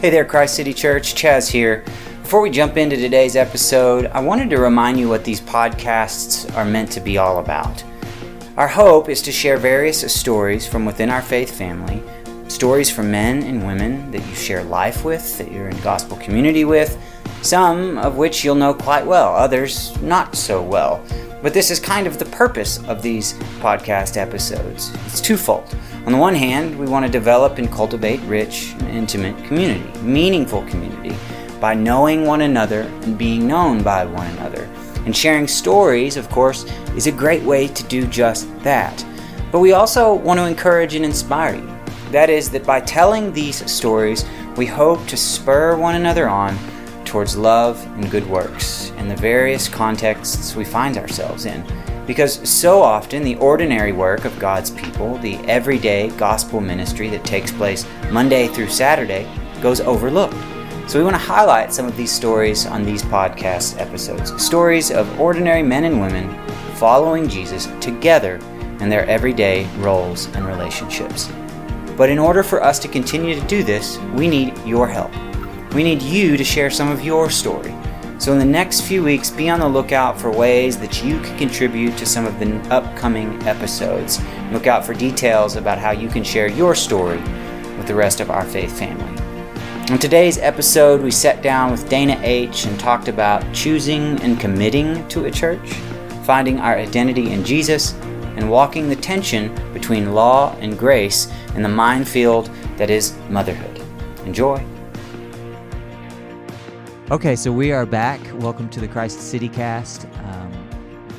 Hey there, Christ City Church. Chaz here. Before we jump into today's episode, I wanted to remind you what these podcasts are meant to be all about. Our hope is to share various stories from within our faith family, stories from men and women that you share life with, that you're in gospel community with, some of which you'll know quite well, others not so well. But this is kind of the purpose of these podcast episodes. It's twofold. On the one hand, we want to develop and cultivate rich and intimate community, meaningful community, by knowing one another and being known by one another. And sharing stories, of course, is a great way to do just that. But we also want to encourage and inspire you. That is, that by telling these stories, we hope to spur one another on towards love and good works in the various contexts we find ourselves in. Because so often the ordinary work of God's people, the everyday gospel ministry that takes place Monday through Saturday, goes overlooked. So we want to highlight some of these stories on these podcast episodes stories of ordinary men and women following Jesus together in their everyday roles and relationships. But in order for us to continue to do this, we need your help. We need you to share some of your story. So, in the next few weeks, be on the lookout for ways that you can contribute to some of the upcoming episodes. Look out for details about how you can share your story with the rest of our faith family. In today's episode, we sat down with Dana H. and talked about choosing and committing to a church, finding our identity in Jesus, and walking the tension between law and grace in the minefield that is motherhood. Enjoy. Okay, so we are back. Welcome to the Christ City Cast. Um,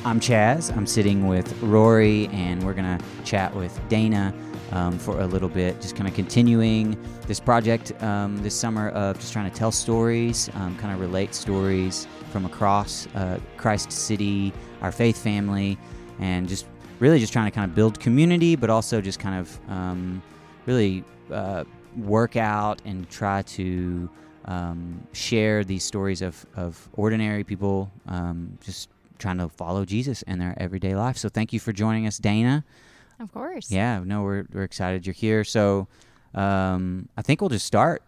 I'm Chaz. I'm sitting with Rory, and we're going to chat with Dana um, for a little bit, just kind of continuing this project um, this summer of just trying to tell stories, um, kind of relate stories from across uh, Christ City, our faith family, and just really just trying to kind of build community, but also just kind of um, really uh, work out and try to um, share these stories of, of ordinary people um, just trying to follow Jesus in their everyday life. So thank you for joining us, Dana. Of course. Yeah, no, we're, we're excited you're here. So um, I think we'll just start.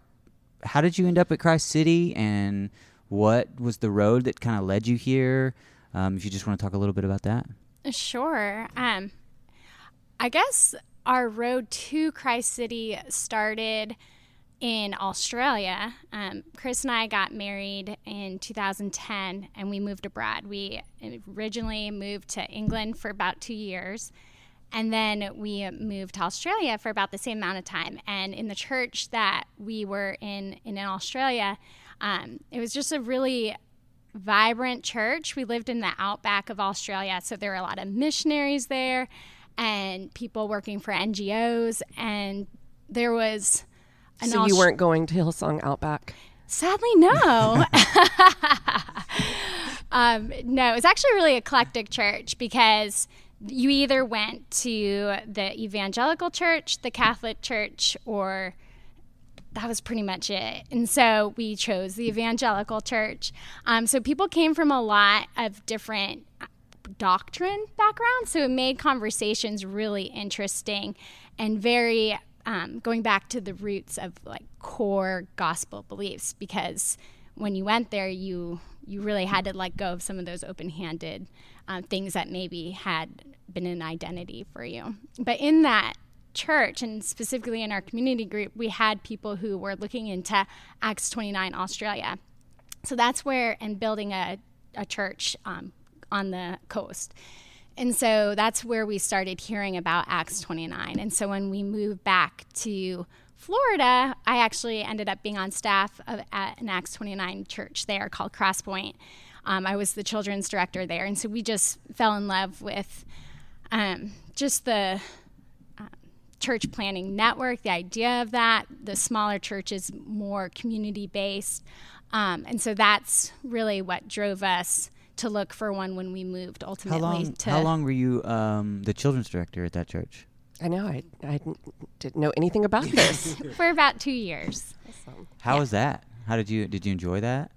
How did you end up at Christ City and what was the road that kind of led you here? Um, if you just want to talk a little bit about that. Sure. Um, I guess our road to Christ City started – in Australia. Um, Chris and I got married in 2010 and we moved abroad. We originally moved to England for about two years and then we moved to Australia for about the same amount of time. And in the church that we were in in Australia, um, it was just a really vibrant church. We lived in the outback of Australia, so there were a lot of missionaries there and people working for NGOs, and there was so you weren't going to Hillsong Outback? Sadly, no. um, no, was actually a really eclectic church because you either went to the evangelical church, the Catholic church, or that was pretty much it. And so we chose the evangelical church. Um, so people came from a lot of different uh, doctrine backgrounds. So it made conversations really interesting and very um, going back to the roots of like core gospel beliefs because when you went there you you really had to let go of some of those open-handed uh, things that maybe had been an identity for you. But in that church and specifically in our community group we had people who were looking into acts 29 australia. So that's where and building a, a church um, on the coast and so that's where we started hearing about Acts 29. And so when we moved back to Florida, I actually ended up being on staff of, at an Acts 29 church there called Crosspoint. Um, I was the children's director there. And so we just fell in love with um, just the uh, church planting network, the idea of that. The smaller church is more community based. Um, and so that's really what drove us to look for one when we moved ultimately. How long, to how long were you um, the children's director at that church? I know. I, I didn't know anything about this. for about two years. Awesome. How yeah. was that? How did you did you enjoy that?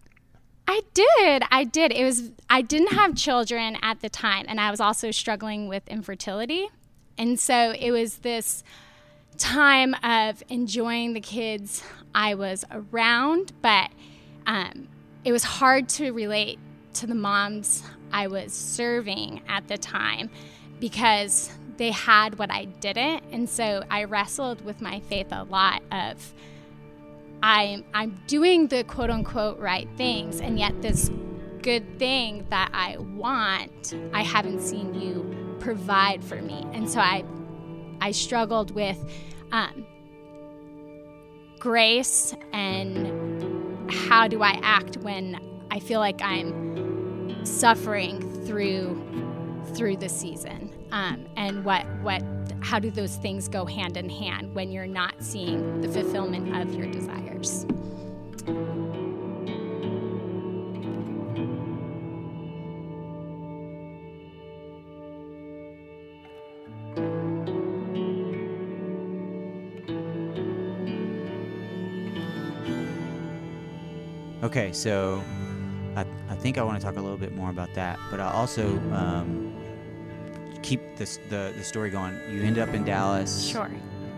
I did. I did. It was I didn't have children at the time and I was also struggling with infertility. And so it was this time of enjoying the kids I was around, but um, it was hard to relate to the moms I was serving at the time because they had what I didn't. And so I wrestled with my faith a lot of I'm I'm doing the quote unquote right things and yet this good thing that I want, I haven't seen you provide for me. And so I I struggled with um, grace and how do I act when I feel like I'm suffering through through the season. Um, and what what how do those things go hand in hand when you're not seeing the fulfillment of your desires? Okay, so think I want to talk a little bit more about that, but I also um, keep this the the story going. You end up in Dallas. Sure.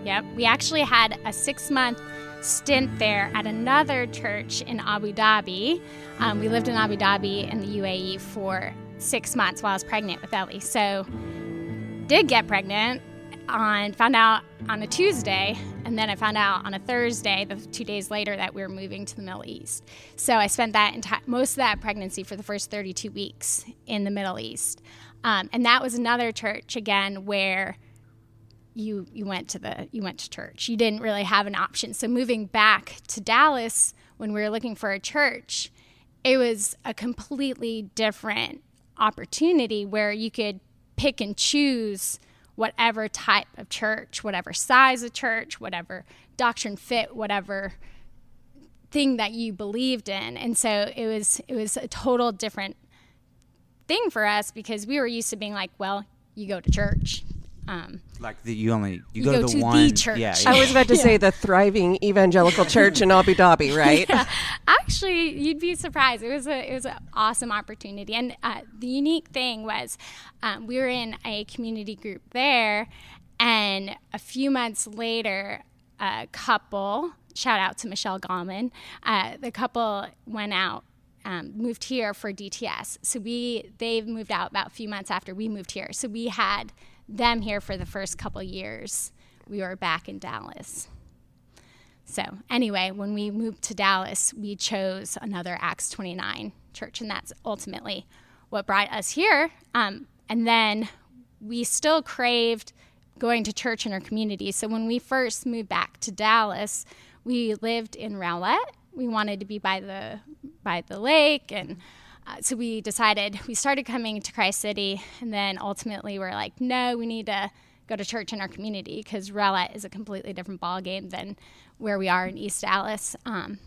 Yep. We actually had a six month stint there at another church in Abu Dhabi. Um, we lived in Abu Dhabi in the UAE for six months while I was pregnant with Ellie. So, did get pregnant on found out on a Tuesday, and then I found out on a Thursday, the two days later, that we were moving to the Middle East. So I spent that entire most of that pregnancy for the first 32 weeks in the Middle East, um, and that was another church again where you you went to the you went to church. You didn't really have an option. So moving back to Dallas when we were looking for a church, it was a completely different opportunity where you could pick and choose whatever type of church, whatever size of church, whatever doctrine fit, whatever thing that you believed in. And so it was it was a total different thing for us because we were used to being like, well, you go to church. Um, like the, you only you, You go, go to the to the one church. Yeah, I was about to say the thriving evangelical church in Abu Dhabi, right? actually you'd be surprised. It was a it was an awesome opportunity. And uh, the unique thing was um, we were in a community group there and a few months later a couple shout out to michelle gallman uh, the couple went out um, moved here for dts so we they moved out about a few months after we moved here. So we had them here for the first couple years we were back in dallas so, anyway, when we moved to Dallas, we chose another Acts 29 church, and that's ultimately what brought us here. Um, and then we still craved going to church in our community. So, when we first moved back to Dallas, we lived in Rowlett. We wanted to be by the by the lake, and so we decided we started coming to Christ City, and then ultimately we're like, no, we need to go to church in our community because Rowlett is a completely different ballgame than where we are in East Dallas. Um,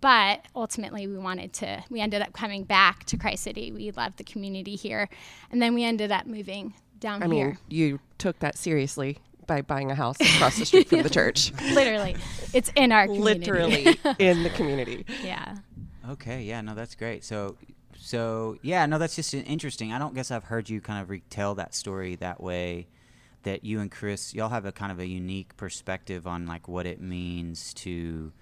but ultimately, we wanted to, we ended up coming back to Christ City. We loved the community here. And then we ended up moving down I here. mean, you took that seriously by buying a house across the street from the church. Literally, it's in our community. Literally in the community. yeah. Okay, yeah, no, that's great. So, so yeah, no, that's just interesting. I don't guess I've heard you kind of retell that story that way. That you and Chris, y'all have a kind of a unique perspective on like what it means to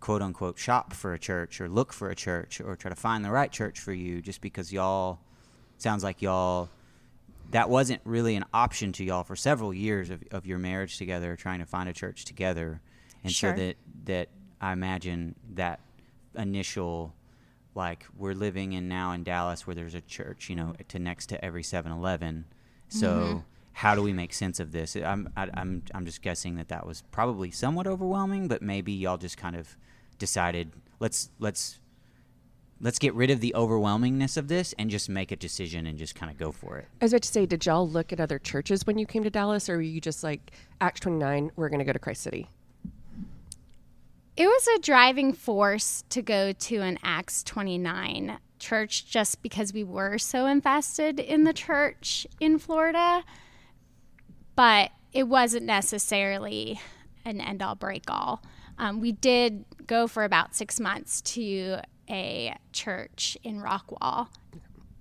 quote unquote shop for a church or look for a church or try to find the right church for you just because y'all sounds like y'all that wasn't really an option to y'all for several years of, of your marriage together trying to find a church together and Sure. so that that i imagine that initial like we're living in now in dallas where there's a church you know to next to every 7-eleven so Mm-hmm. how do we make sense of this i'm I, i'm i'm just guessing that that was probably somewhat overwhelming but maybe y'all just kind of decided let's let's let's get rid of the overwhelmingness of this and just make a decision and just kind of go for it I was about to say, did y'all look at other churches when you came to Dallas, or were you just like, Acts 29, we're going to go to Christ City? It was a driving force to go to an Acts 29 church just because we were so invested in the church in Florida. But it wasn't necessarily an end all break all. Um, we did go for about six months to a church in Rockwall.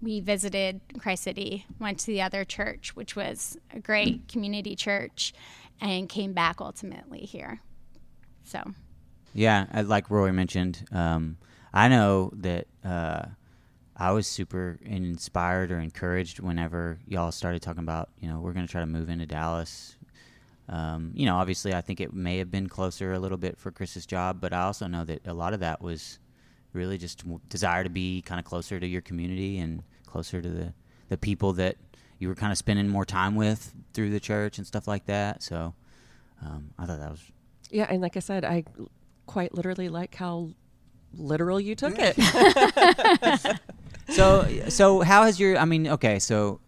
We visited Christ City, went to the other church, which was a great community church. and came back ultimately here. So, yeah, uh, like Rory mentioned, um, I know that uh, I was super inspired or encouraged whenever y'all started talking about, you know, we're going to try to move into Dallas. Um, you know, obviously, I think it may have been closer a little bit for Chris's job, but I also know that a lot of that was really just desire to be kind of closer to your community and closer to the, the people that you were kind of spending more time with through the church and stuff like that. So um, I thought that was. Yeah, and like I said, I quite literally like how literal you took it. so, so how has your? I mean, okay, so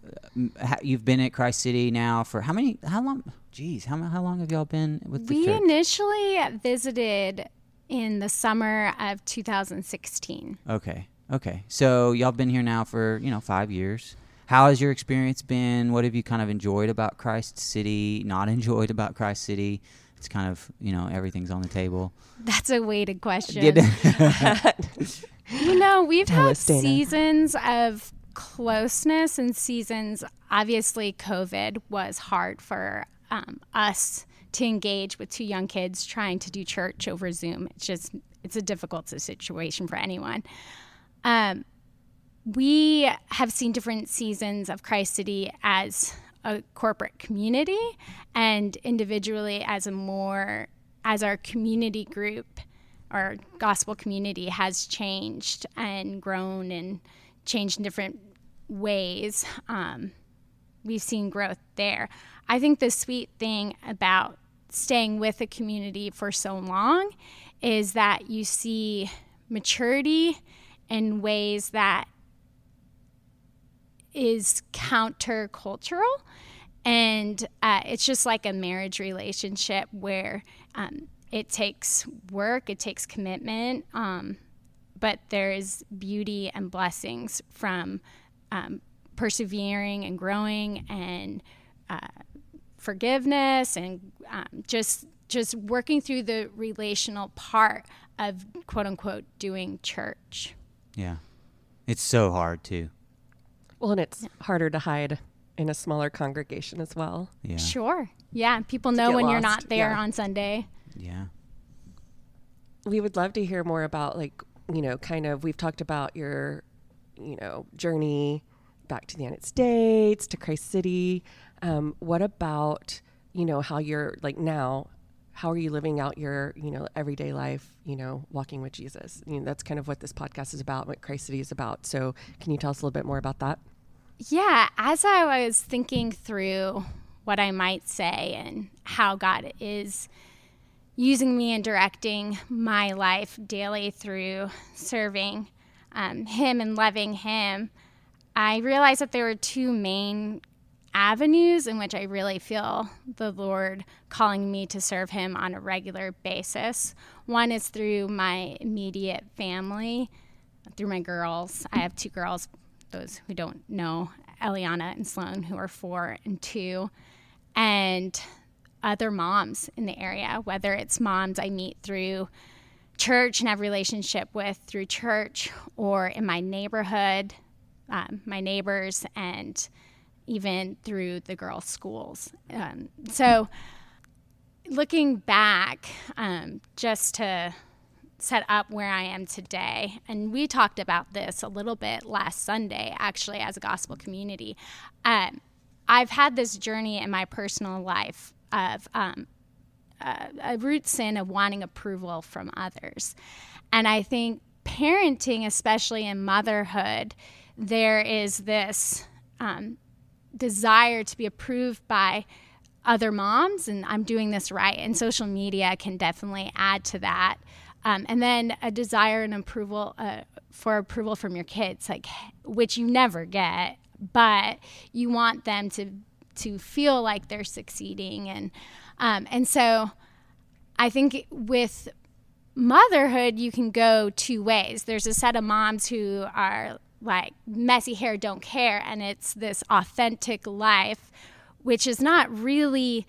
uh, you've been at Christ City now for how many? How long? Geez, how how long have y'all been with the we church? initially visited in the summer of 2016. Okay, okay, so y'all been here now for you know five years. How has your experience been? What have you kind of enjoyed about Christ City? Not enjoyed about Christ City? It's kind of you know everything's on the table. That's a weighted question. you know, we've had seasons of closeness and seasons. Obviously, COVID was hard for um, us to engage with two young kids trying to do church over Zoom. It's just it's a difficult situation for anyone. Um, we have seen different seasons of Christ City as a corporate community and individually as a more as our community group our gospel community has changed and grown and changed in different ways um, we've seen growth there. I think the sweet thing about staying with a community for so long is that you see maturity in ways that is countercultural. And uh, it's just like a marriage relationship where um, it takes work, it takes commitment, um, but there is beauty and blessings from um, persevering and growing and uh, forgiveness and um, just just working through the relational part of quote unquote doing church. Yeah, it's so hard too. Well, and it's yeah. harder to hide in a smaller congregation as well. Yeah. Sure. Yeah. People know when lost. you're not there yeah. on Sunday. Yeah. We would love to hear more about, like, you know, kind of, we've talked about your, you know, journey back to the United States, to Christ City. Um, what about, you know, how you're, like, now, how are you living out your, you know, everyday life, you know, walking with Jesus? You know, that's kind of what this podcast is about, what Christ City is about. So, can you tell us a little bit more about that? Yeah, as I was thinking through what I might say and how God is using me and directing my life daily through serving um, Him and loving Him, I realized that there were two main avenues in which I really feel the Lord calling me to serve Him on a regular basis. One is through my immediate family, through my girls. I have two girls those who don't know, Eliana and Sloan, who are four and two, and other moms in the area, whether it's moms I meet through church and have relationship with through church or in my neighborhood, um, my neighbors, and even through the girls' schools. Um, so, looking back, um, just to set up where I am today. And we talked about this a little bit last Sunday, actually, as a gospel community. Um, I've had this journey in my personal life of um, a root sin of wanting approval from others. And I think parenting, especially in motherhood, there is this um, desire to be approved by other moms, and I'm doing this right. And social media can definitely add to that. Um, and then a desire and approval uh, for approval from your kids, like which you never get, but you want them to to feel like they're succeeding, and um, and so I think with motherhood you can go two ways. There's a set of moms who are like messy hair, don't care, and it's this authentic life, which is not really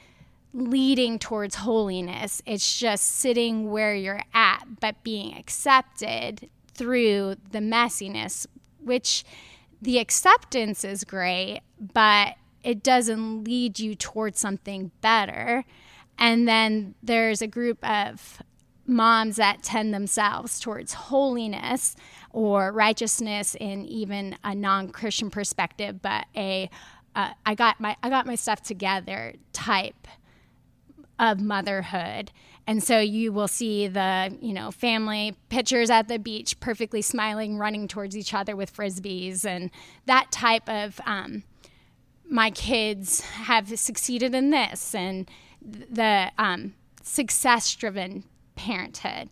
leading towards holiness. It's just sitting where you're at, but being accepted through the messiness, which the acceptance is great, but it doesn't lead you towards something better. And then there's a group of moms that tend themselves towards holiness or righteousness in even a non-Christian perspective, but a uh, I got my I got my stuff together type of motherhood. And so you will see the, you know, family pictures at the beach, perfectly smiling, running towards each other with frisbees, and that type of. Um, my kids have succeeded in this, and the um, success-driven parenthood.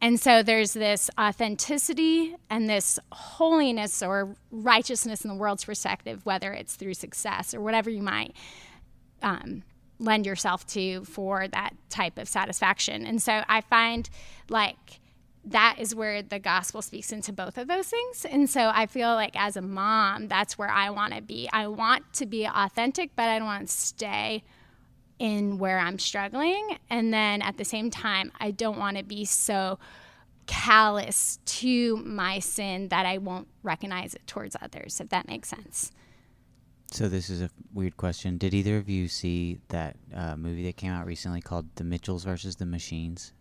And so there's this authenticity and this holiness or righteousness in the world's perspective, whether it's through success or whatever you might um, lend yourself to for that type of satisfaction. And so I find like that is where the gospel speaks into both of those things. And so I feel like as a mom, that's where I want to be. I want to be authentic, but I don't want to stay in where I'm struggling. And then at the same time, I don't want to be so callous to my sin that I won't recognize it towards others, if that makes sense. So this is a weird question. Did either of you see that uh, movie that came out recently called The Mitchells versus the Machines?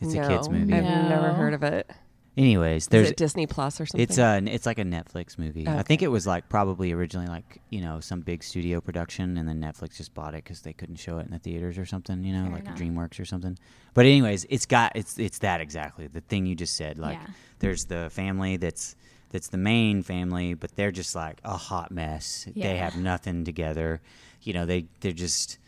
It's no, a kids movie. I've No. never heard of it. Anyways, Is there's it Disney Plus or something? it's uh it's like a Netflix movie. I think it was like probably originally like you know some big studio production, and then Netflix just bought it because they couldn't show it in the theaters or something. You know, Fair like enough. DreamWorks or something. But anyways, it's got it's it's that exactly the thing you just said. Like Yeah. there's the family that's that's the main family, but they're just like a hot mess. They have nothing together. You know, they they're just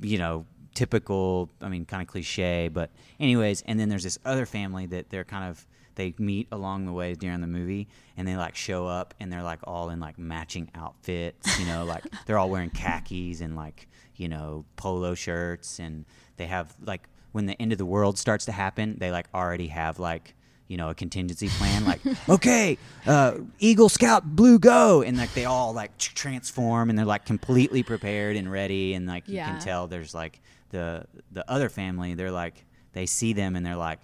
you know typical. I mean, kind of cliche, but anyways. And then there's this other family that they're kind of they meet along the way during the movie, and they like show up and they're like all in like matching outfits. You know, like they're all wearing khakis and like you know polo shirts, and they have like when the end of the world starts to happen, they like already have like you know a contingency plan like okay uh, eagle scout blue go and like they all like transform and they're like completely prepared and ready and like you Yeah. can tell there's like the the other family they're like they see them and they're like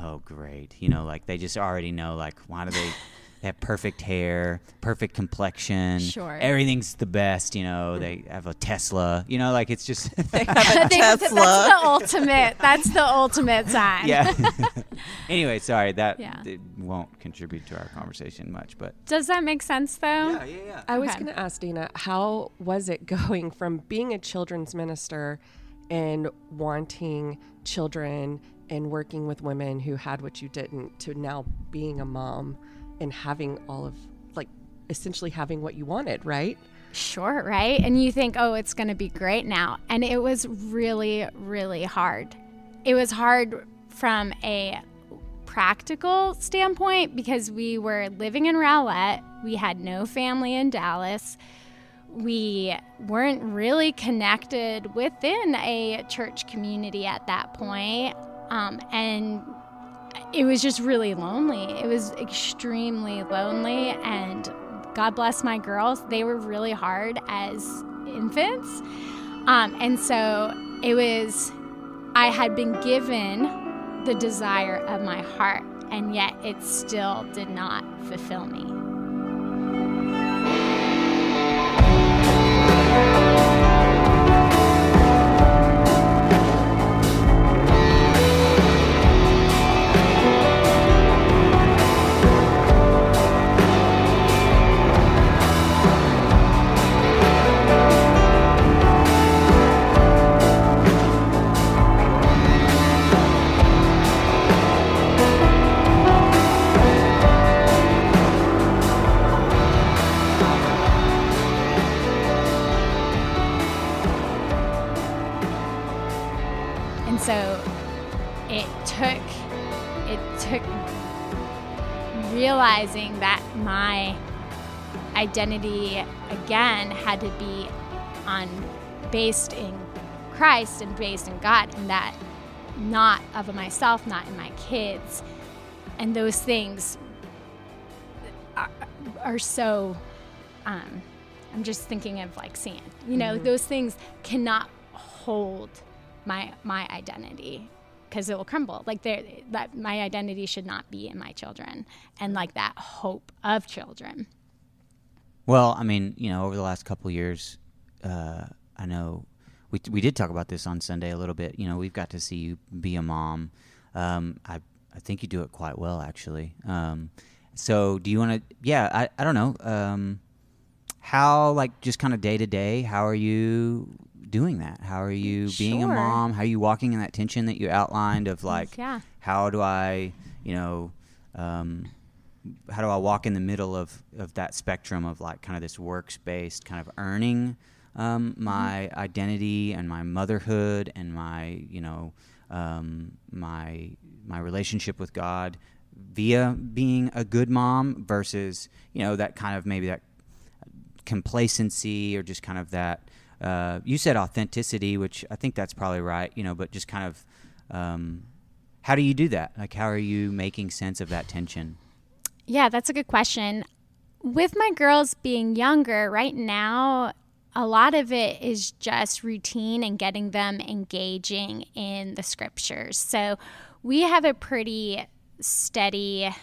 oh great you know like they just already know like why do they they have perfect hair perfect complexion Sure. everything's the best you know they have a tesla you know like it's just I think that's, that's the ultimate. That's the ultimate sign. yeah anyway sorry that Yeah. it won't contribute to our conversation much but Does that make sense though? yeah yeah yeah. I was going to ask Dana, how was it going from being a children's minister and wanting children and working with women who had what you didn't to now being a mom and having all of, like, essentially having what you wanted, right? Sure, right? And you think, oh, it's going to be great now. And it was really, really hard. It was hard from a practical standpoint because we were living in Rowlett. We had no family in Dallas. We weren't really connected within a church community at that point. Um, and it was just really lonely. It was extremely lonely. And God bless my girls, they were really hard as infants. Um, and so it was, I had been given the desire of my heart, and yet it still did not fulfill me. It took it took realizing that my identity again had to be on based in Christ and based in God and that not of myself, not in my kids. And those things are, are so um, I'm just thinking of like sand. You know, those things cannot hold my my identity because it will crumble. Like there, that my identity should not be in my children, and like that hope of children. Well, I mean, you know, over the last couple of years, uh, I know we we did talk about this on Sunday a little bit. You know, we've got to see you be a mom. Um, I I think you do it quite well, actually. Um, so do you want to? Yeah, I I don't know. Um, how like just kind of day to day? How are you doing that? How are you being a mom? How are you walking in that tension that you outlined of like, Yeah. how do I, you know, um, how do I walk in the middle of, of that spectrum of like kind of this works based kind of earning um, my identity and my motherhood and my you know um, my my relationship with God via being a good mom versus you know that kind of maybe that complacency or just kind of that uh, you said authenticity which i think that's probably right you know but just kind of um, how do you do that like how are you making sense of that tension Yeah, that's a good question. With my girls being younger, right now, a lot of it is just routine and getting them engaging in the scriptures. So we have a pretty steady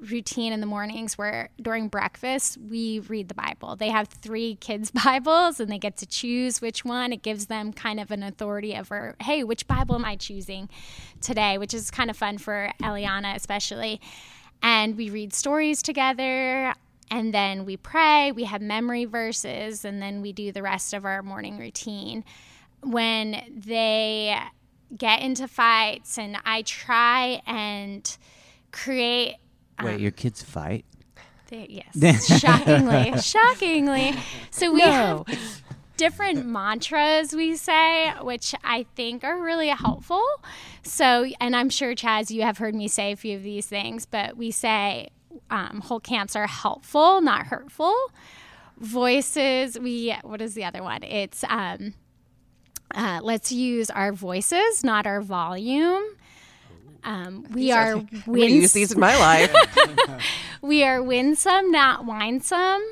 routine in the mornings where during breakfast we read the Bible. They have three kids' Bibles and they get to choose which one. It gives them kind of an authority over, hey, which Bible am I choosing today? Which is kind of fun for Eliana, especially. And we read stories together and then we pray, we have memory verses, and then we do the rest of our morning routine. When they get into fights, and I try and create wait your kids fight they, yes, shockingly, shockingly. So we No. have different mantras we say, which I think are really helpful. So, and I'm sure Chaz, you have heard me say a few of these things, but we say um, whole camps are helpful, not hurtful. Voices, we what is the other one? It's um, uh, let's use our voices, not our volume. Um, we are I'm gonna use these in my life. we are winsome, not winesome,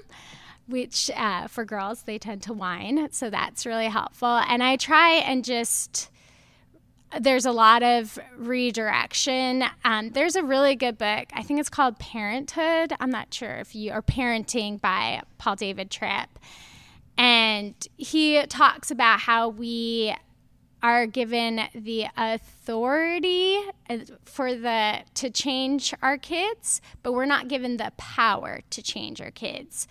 which uh, for girls, they tend to whine. So that's really helpful. And I try and just, there's a lot of redirection. Um, there's a really good book. I think it's called Parenthood. I'm not sure if you are Parenting by Paul David Tripp. And he talks about how we are given the authority for the to change our kids, but we're not given the power to change our kids.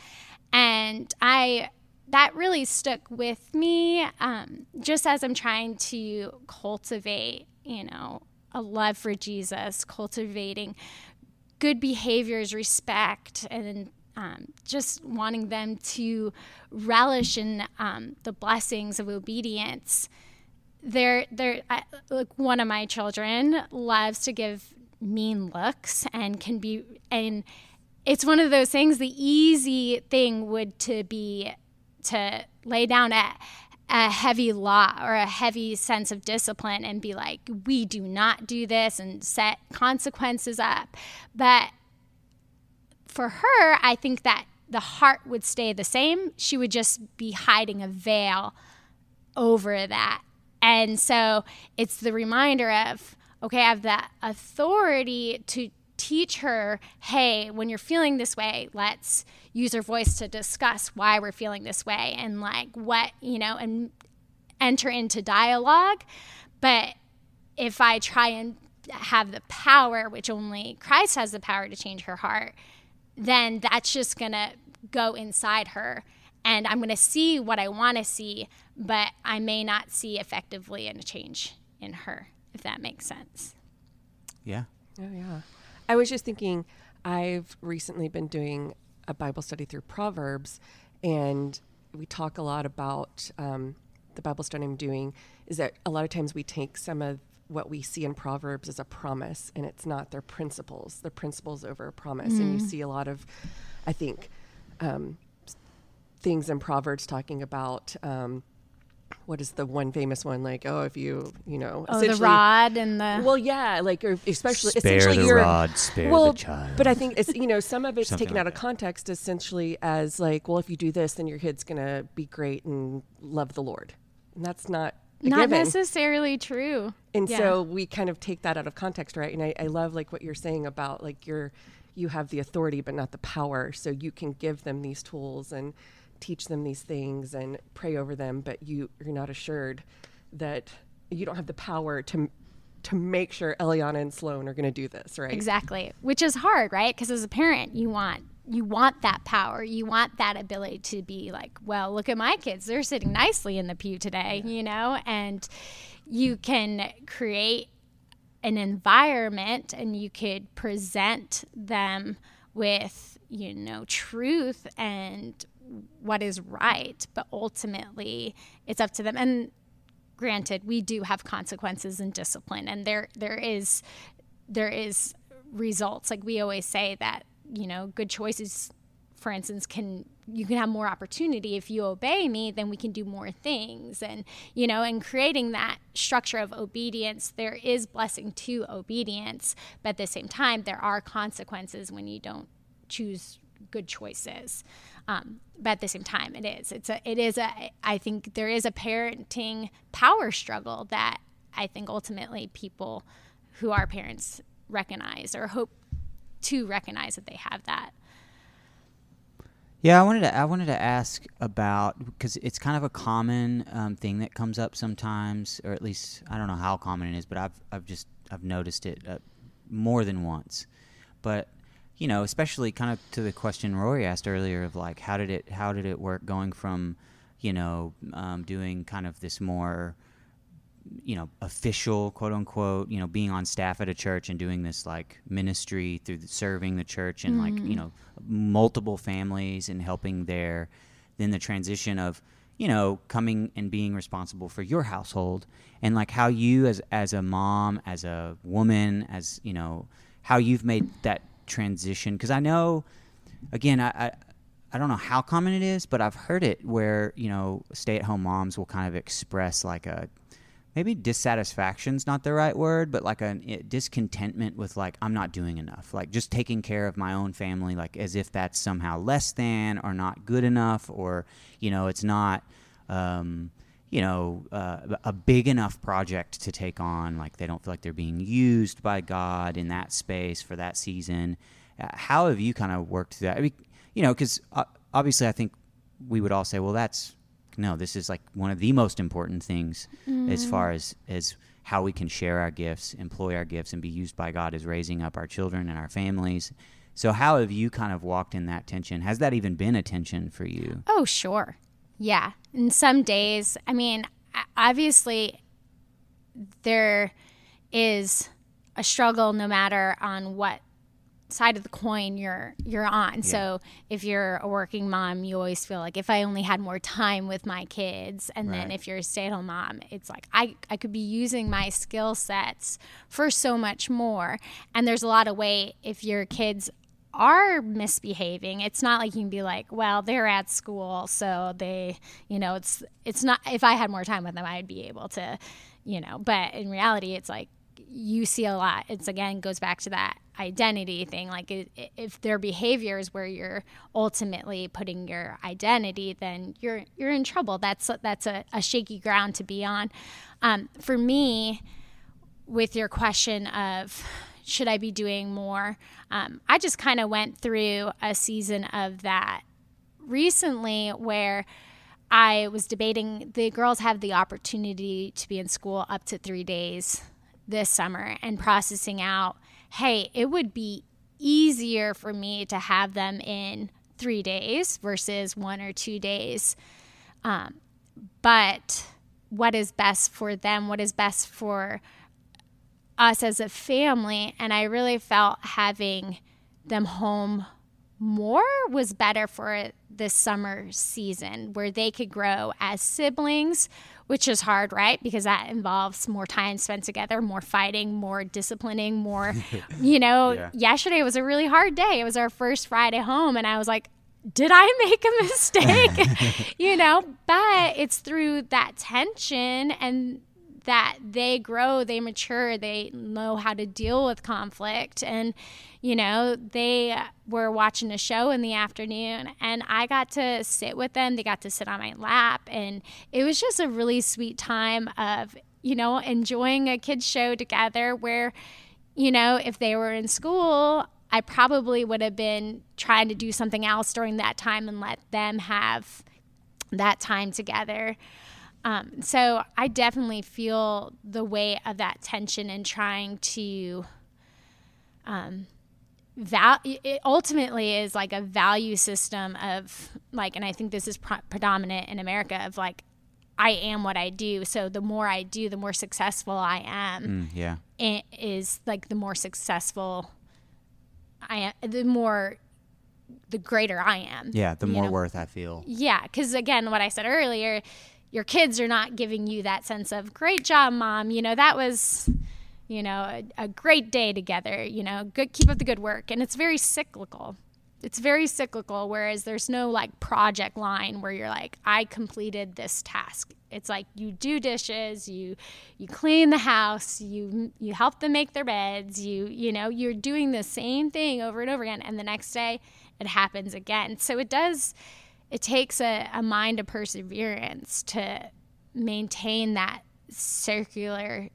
And I that really stuck with me um, just as I'm trying to cultivate, you know, a love for Jesus, cultivating good behaviors, respect, and um, just wanting them to relish in um, the blessings of obedience. They're, they're, I, like one of my children loves to give mean looks and can be, and it's one of those things. The easy thing would to be to lay down a, a heavy law or a heavy sense of discipline and be like, we do not do this and set consequences up. But for her, I think that the heart would stay the same. She would just be hiding a veil over that. And so it's the reminder of, okay, I have that authority to teach her, hey, when you're feeling this way, let's use her voice to discuss why we're feeling this way and like what, you know, and enter into dialogue. But if I try and have the power, which only Christ has the power to change her heart, then that's just going to go inside her. And I'm going to see what I want to see, but I may not see effectively in a change in her, if that makes sense. yeah Oh yeah. I was just thinking I've recently been doing a Bible study through Proverbs and we talk a lot about um, the Bible study I'm doing is that a lot of times we take some of what we see in Proverbs as a promise and it's not their principles, the principles over a promise. And you see a lot of, I think, um, s- things in Proverbs talking about um, what is the one famous one like, oh, if you, you know, Oh, the rod and the. well, yeah, like especially Spare essentially the you're, rod, spare the well, child. But I think it's you know some of it's taken like out of that. context essentially as like, well, if you do this, then your kid's gonna be great and love the Lord, and that's not a not given. necessarily true. And Yeah. so we kind of take that out of context, right? And I, I love like what you're saying about like you're you have the authority but not the power, so you can give them these tools and teach them these things and pray over them, but you you're not assured that you don't have the power to to make sure Eliana and Sloan are going to do this, right? Exactly. Which is hard, right? Because as a parent, you want you want that power. You want that ability to be like, well, look at my kids. They're sitting nicely in the pew today, yeah. you know? And you can create an environment and you could present them with, you know, truth and what is right, but ultimately it's up to them. And granted, we do have consequences and discipline, and there there is there is results. Like we always say that you know good choices, for instance, can you can have more opportunity if you obey me then we can do more things and you know in creating that structure of obedience there is blessing to obedience but at the same time there are consequences when you don't choose good choices um, but at the same time, it is. It's a. It is a. I think there is a parenting power struggle that I think ultimately people who are parents recognize or hope to recognize that they have that. Yeah, I wanted to I wanted to ask about because it's kind of a common um, thing that comes up sometimes, or at least I don't know how common it is, but I've I've just I've noticed it uh, more than once. But you know, especially kind of to the question Rory asked earlier of like, how did it, how did it work going from, you know, um, doing kind of this more, you know, official quote unquote, you know, being on staff at a church and doing this like ministry through the, serving the church and mm-hmm. like, you know, multiple families and helping there. Then the transition of, you know, coming and being responsible for your household and like how you as as a mom, as a woman, as, you know, how you've made that transition? Because I know, again, I, I I don't know how common it is, but I've heard it where you know stay-at-home moms will kind of express like a maybe dissatisfaction's not the right word, but like a discontentment with like I'm not doing enough, like just taking care of my own family, like as if that's somehow less than or not good enough, or you know it's not. Um, you know, uh, a big enough project to take on. Like they don't feel like they're being used by God in that space for that season. Uh, how have you kind of worked through that? I mean, you know, because uh, obviously I think we would all say, well, that's no, this is like one of the most important things mm. as far as as how we can share our gifts, employ our gifts, and be used by God is raising up our children and our families. So, how have you kind of walked in that tension? Has that even been a tension for you? Oh, sure. Yeah. And some days, I mean, obviously, there is a struggle no matter on what side of the coin you're you're on. Yeah. So if you're a working mom, you always feel like if I only had more time with my kids, and right. then if you're a stay-at-home mom, it's like I I could be using my skill sets for so much more. And there's a lot of weight if your kids are misbehaving. It's not like you can be like well they're at school so they you know it's it's not if i had more time with them i'd be able to you know but in reality it's like you see a lot. It's again goes back to that identity thing. Like if their behavior is where you're ultimately putting your identity then you're you're in trouble. That's that's a, a shaky ground to be on. Um, for me with your question of should I be doing more? Um, I just kind of went through a season of that recently where I was debating the girls have the opportunity to be in school up to three days this summer and processing out, hey, it would be easier for me to have them in three days versus one or two days. Um, but what is best for them? What is best for us as a family. And I really felt having them home more was better for this summer season where they could grow as siblings, which is hard, right? Because that involves more time spent together, more fighting, more disciplining, more, you know. Yeah. Yesterday was a really hard day. It was our first Friday home, and I was like, did I make a mistake? you know, but it's through that tension and that they grow, they mature, they know how to deal with conflict. And, you know, they were watching a show in the afternoon and I got to sit with them. They got to sit on my lap. And it was just a really sweet time of, you know, enjoying a kids' show together where, you know, if they were in school, I probably would have been trying to do something else during that time and let them have that time together. Um, so I definitely feel the weight of that tension and trying to um, val- it ultimately is like a value system of like and i think this is pro- predominant in america of like i am what i do so the more i do the more successful i am Mm, yeah. it is like the more successful i am the more the greater i am Yeah. The more know? worth I feel. Yeah, because again, what I said earlier, your kids are not giving you that sense of great job, mom. You know that was, you know, a, a great day together. You know, good keep up the good work, and it's very cyclical. It's very cyclical. Whereas there's no like project line where you're like, I completed this task. It's like you do dishes, you you clean the house, you you help them make their beds, you you know you're doing the same thing over and over again, and the next day it happens again. So it does it takes a, a mind of perseverance to maintain that circular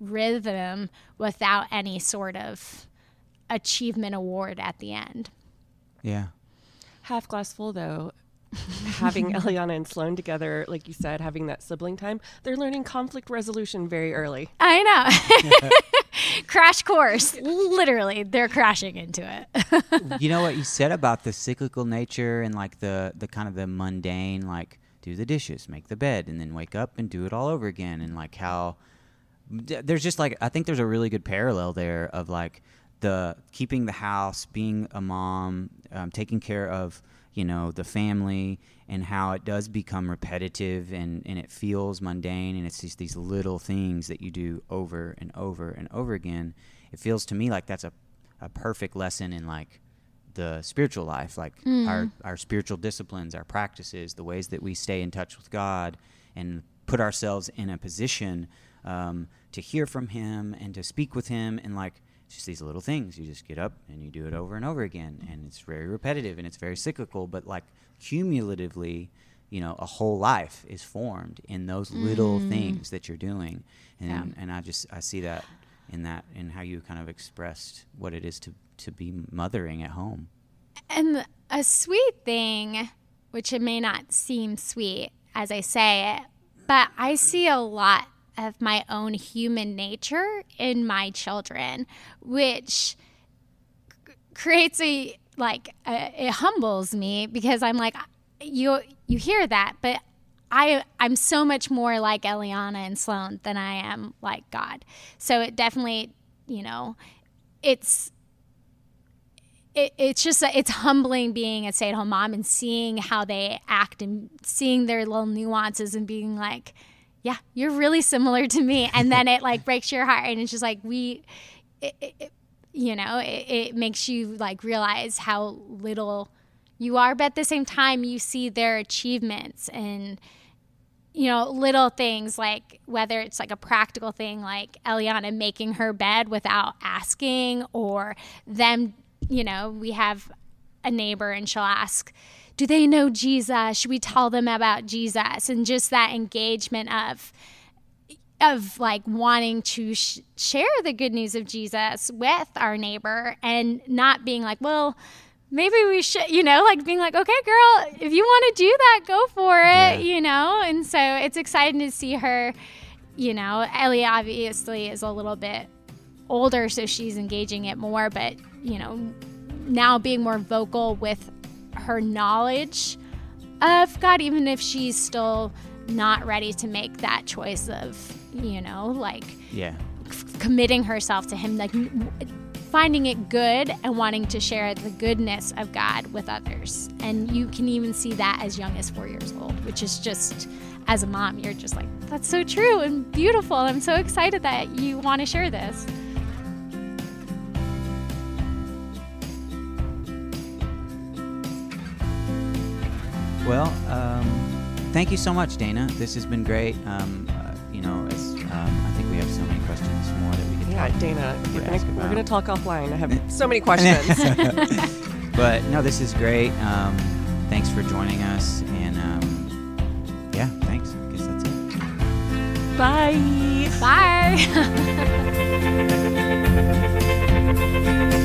rhythm without any sort of achievement award at the end. Yeah. Half glass full though. Having Eliana and Sloan together, like you said, having that sibling time, they're learning conflict resolution very early. I know. Crash course. Literally, they're crashing into it. you know what you said about the cyclical nature and like the the kind of the mundane like do the dishes make the bed and then wake up and do it all over again and like how there's just like i think there's a really good parallel there of like the keeping the house being a mom um, taking care of you know the family and how it does become repetitive and, and it feels mundane and it's just these little things that you do over and over and over again it feels to me like that's a, a perfect lesson in like the spiritual life like our, our spiritual disciplines our practices the ways that we stay in touch with god and put ourselves in a position um, to hear from him and to speak with him and like it's just these little things. You just get up and you do it over and over again and it's very repetitive and it's very cyclical but like cumulatively you know a whole life is formed in those little mm. things that you're doing. And Yeah. and i just i see that in that in how you kind of expressed what it is to to be mothering at home. And a sweet thing, which it may not seem sweet as I say it, but I see a lot of my own human nature in my children, which creates a like a, it humbles me because I'm like you you hear that, but I I'm so much more like Eliana and Sloan than I am like God. So it definitely, you know, it's it, it's just it's humbling being a stay-at-home mom and seeing how they act and seeing their little nuances and being like yeah you're really similar to me. And then it like breaks your heart and it's just like we it, it, you know it, it makes you like realize how little you are but at the same time you see their achievements and you know, little things like whether it's like a practical thing like Eliana making her bed without asking, or them, you know, we have a neighbor and she'll ask, Do they know Jesus? Should we tell them about Jesus? And just that engagement of, of like wanting to sh- share the good news of Jesus with our neighbor and not being like, well, maybe we should, you know, like being like, okay, girl, if you want to do that, go for it, Yeah. you know? And so it's exciting to see her, you know, Ellie obviously is a little bit older, so she's engaging it more, but, you know, now being more vocal with her knowledge of God, even if she's still not ready to make that choice of, you know, like yeah f- committing herself to Him, like finding it good and wanting to share the goodness of God with others. And you can even see that as young as four years old, which is just, as a mom, you're just like, that's so true and beautiful. I'm so excited that you want to share this. Well, um, thank you so much, Dana. This has been great. Um, uh, you know, it's, um, I think we have so many questions more that we could Yeah, talk. Dana, we're gonna, we're gonna talk offline. I have so many questions. But no, this is great. Um, thanks for joining us, and um, yeah, thanks. I guess that's it. Bye. Bye.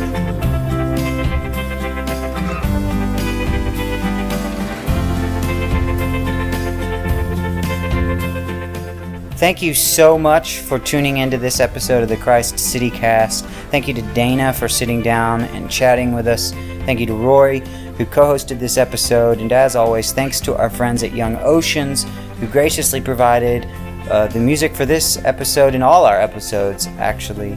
Thank you so much for tuning into this episode of the Christ City Cast. Thank you to Dana for sitting down and chatting with us. Thank you to Rory, who co hosted this episode. And as always, thanks to our friends at Young Oceans, who graciously provided uh, the music for this episode and all our episodes, actually.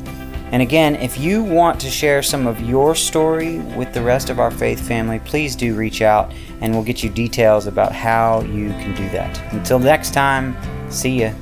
And again, if you want to share some of your story with the rest of our faith family, please do reach out and we'll get you details about how you can do that. Until next time, see ya.